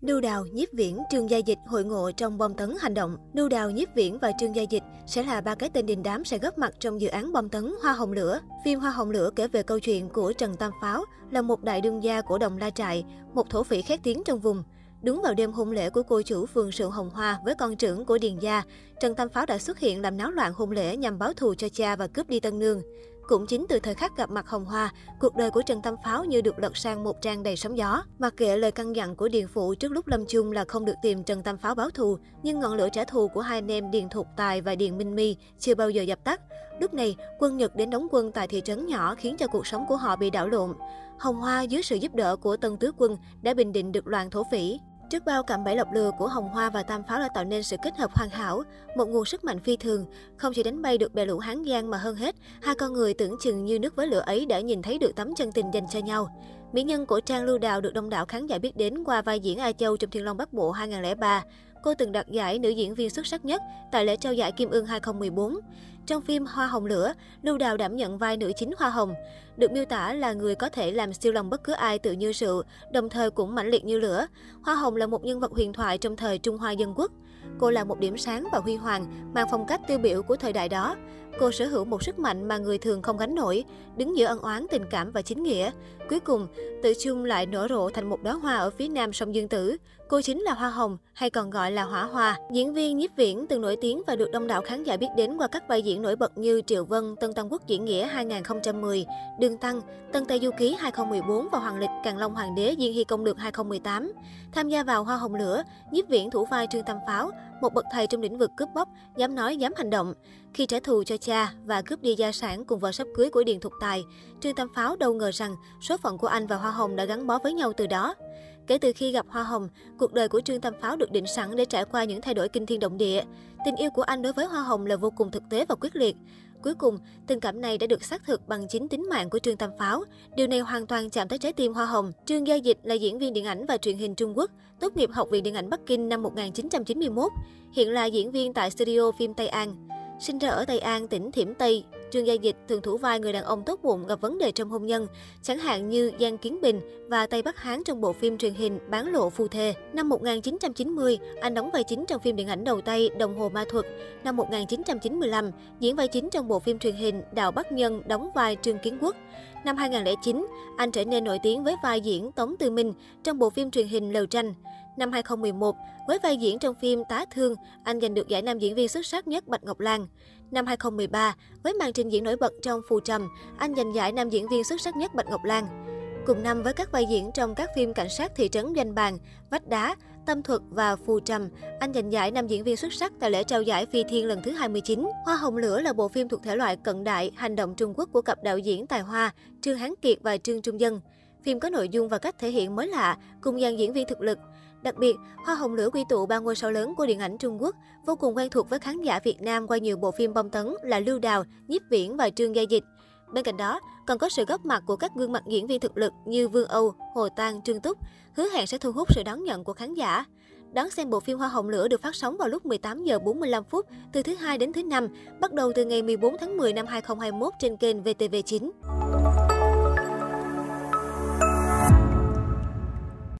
Lưu Đào, Nhiếp Viễn, Trương Gia Dịch hội ngộ trong bom tấn hành động. Lưu Đào, Nhiếp Viễn và Trương Gia Dịch sẽ là ba cái tên đình đám sẽ góp mặt trong dự án bom tấn Hoa Hồng Lửa. Phim Hoa Hồng Lửa kể về câu chuyện của Trần Tam Pháo, là một đại đương gia của đồng La Trại, một thổ phỉ khét tiếng trong vùng. Đúng vào đêm hôn lễ của cô chủ phường Sự Hồng Hoa với con trưởng của Điền Gia, Trần Tam Pháo đã xuất hiện làm náo loạn hôn lễ nhằm báo thù cho cha và cướp đi Tân Nương. Cũng chính từ thời khắc gặp mặt Hồng Hoa, cuộc đời của Trần Tam Pháo như được lật sang một trang đầy sóng gió. Mặc kệ lời căn dặn của Điền Phụ trước lúc lâm chung là không được tìm Trần Tam Pháo báo thù, nhưng ngọn lửa trả thù của hai anh em Điền Thục Tài và Điền Minh Mi chưa bao giờ dập tắt. Lúc này, quân Nhật đến đóng quân tại thị trấn nhỏ khiến cho cuộc sống của họ bị đảo lộn. Hồng Hoa dưới sự giúp đỡ của Tân Tứ Quân đã bình định được loạn thổ phỉ. Trước bao cạm bẫy lọc lừa của Hồng Hoa và Tam Pháo đã tạo nên sự kết hợp hoàn hảo, một nguồn sức mạnh phi thường, không chỉ đánh bay được bè lũ Hán Giang mà hơn hết, hai con người tưởng chừng như nước với lửa ấy đã nhìn thấy được tấm chân tình dành cho nhau. Mỹ nhân của Trang Lưu Đào được đông đảo khán giả biết đến qua vai diễn A Châu trong Thiên Long Bắc Bộ 2003. Cô từng đoạt giải nữ diễn viên xuất sắc nhất tại lễ trao giải Kim ương 2014. Trong phim Hoa Hồng Lửa, Lưu Đào đảm nhận vai nữ chính Hoa Hồng. Được miêu tả là người có thể làm siêu lòng bất cứ ai tự như rượu, đồng thời cũng mãnh liệt như lửa. Hoa Hồng là một nhân vật huyền thoại trong thời Trung Hoa Dân Quốc. Cô là một điểm sáng và huy hoàng, mang phong cách tiêu biểu của thời đại đó. Cô sở hữu một sức mạnh mà người thường không gánh nổi, đứng giữa ân oán tình cảm và chính nghĩa. Cuối cùng, tự chung lại nở rộ thành một đóa hoa ở phía nam sông Dương Tử. Cô chính là Hoa Hồng, hay còn gọi là Hỏa Hoa. Diễn viên Nhiếp Viễn từng nổi tiếng và được đông đảo khán giả biết đến qua các vai diễn diễn nổi bật như Triệu Vân, Tân Tam Quốc Diễn Nghĩa 2010, Đường Tăng, Tân Tây Du Ký 2014 và Hoàng Lịch Càng Long Hoàng Đế Diên Hy Công Lược 2018. Tham gia vào Hoa Hồng Lửa, Nhiếp Viễn thủ vai Trương Tam Pháo, một bậc thầy trong lĩnh vực cướp bóc, dám nói dám hành động. Khi trả thù cho cha và cướp đi gia sản cùng vợ sắp cưới của Điền Thục Tài, Trương Tam Pháo đâu ngờ rằng số phận của anh và Hoa Hồng đã gắn bó với nhau từ đó. Kể từ khi gặp Hoa Hồng, cuộc đời của Trương Tam Pháo được định sẵn để trải qua những thay đổi kinh thiên động địa. Tình yêu của anh đối với Hoa Hồng là vô cùng thực tế và quyết liệt. Cuối cùng, tình cảm này đã được xác thực bằng chính tính mạng của Trương Tam Pháo. Điều này hoàn toàn chạm tới trái tim Hoa Hồng. Trương Gia Dịch là diễn viên điện ảnh và truyền hình Trung Quốc, tốt nghiệp Học viện Điện ảnh Bắc Kinh năm 1991, hiện là diễn viên tại studio phim Tây An. Sinh ra ở Tây An, tỉnh Thiểm Tây, Trương Gia Dịch thường thủ vai người đàn ông tốt bụng gặp vấn đề trong hôn nhân, chẳng hạn như Giang Kiến Bình và Tây Bắc Hán trong bộ phim truyền hình Bán lộ phu thê. Năm 1990, anh đóng vai chính trong phim điện ảnh đầu tay Đồng hồ ma thuật. Năm 1995, diễn vai chính trong bộ phim truyền hình Đào Bắc Nhân đóng vai Trương Kiến Quốc. Năm 2009, anh trở nên nổi tiếng với vai diễn Tống Tư Minh trong bộ phim truyền hình Lầu Tranh. Năm 2011, với vai diễn trong phim Tá Thương, anh giành được giải nam diễn viên xuất sắc nhất Bạch Ngọc Lan. Năm 2013, với màn trình diễn nổi bật trong Phù Trầm, anh giành giải nam diễn viên xuất sắc nhất Bạch Ngọc Lan. Cùng năm với các vai diễn trong các phim Cảnh sát thị trấn Doanh Bàn, Vách Đá, Tâm Thuật và Phù Trầm, anh giành giải nam diễn viên xuất sắc tại lễ trao giải Phi Thiên lần thứ 29. Hoa Hồng Lửa là bộ phim thuộc thể loại cận đại, hành động Trung Quốc của cặp đạo diễn tài hoa Trương Hán Kiệt và Trương Trung Dân. Phim có nội dung và cách thể hiện mới lạ, cùng dàn diễn viên thực lực. Đặc biệt, Hoa Hồng Lửa quy tụ ba ngôi sao lớn của điện ảnh Trung Quốc, vô cùng quen thuộc với khán giả Việt Nam qua nhiều bộ phim bom tấn là Lưu Đào, Nhiếp Viễn và Trương Gia Dịch. Bên cạnh đó, còn có sự góp mặt của các gương mặt diễn viên thực lực như Vương Âu, Hồ Tang, Trương Túc, hứa hẹn sẽ thu hút sự đón nhận của khán giả. Đón xem bộ phim Hoa Hồng Lửa được phát sóng vào lúc 18 giờ 45 phút từ thứ hai đến thứ năm, bắt đầu từ ngày 14 tháng 10 năm 2021 trên kênh VTV9.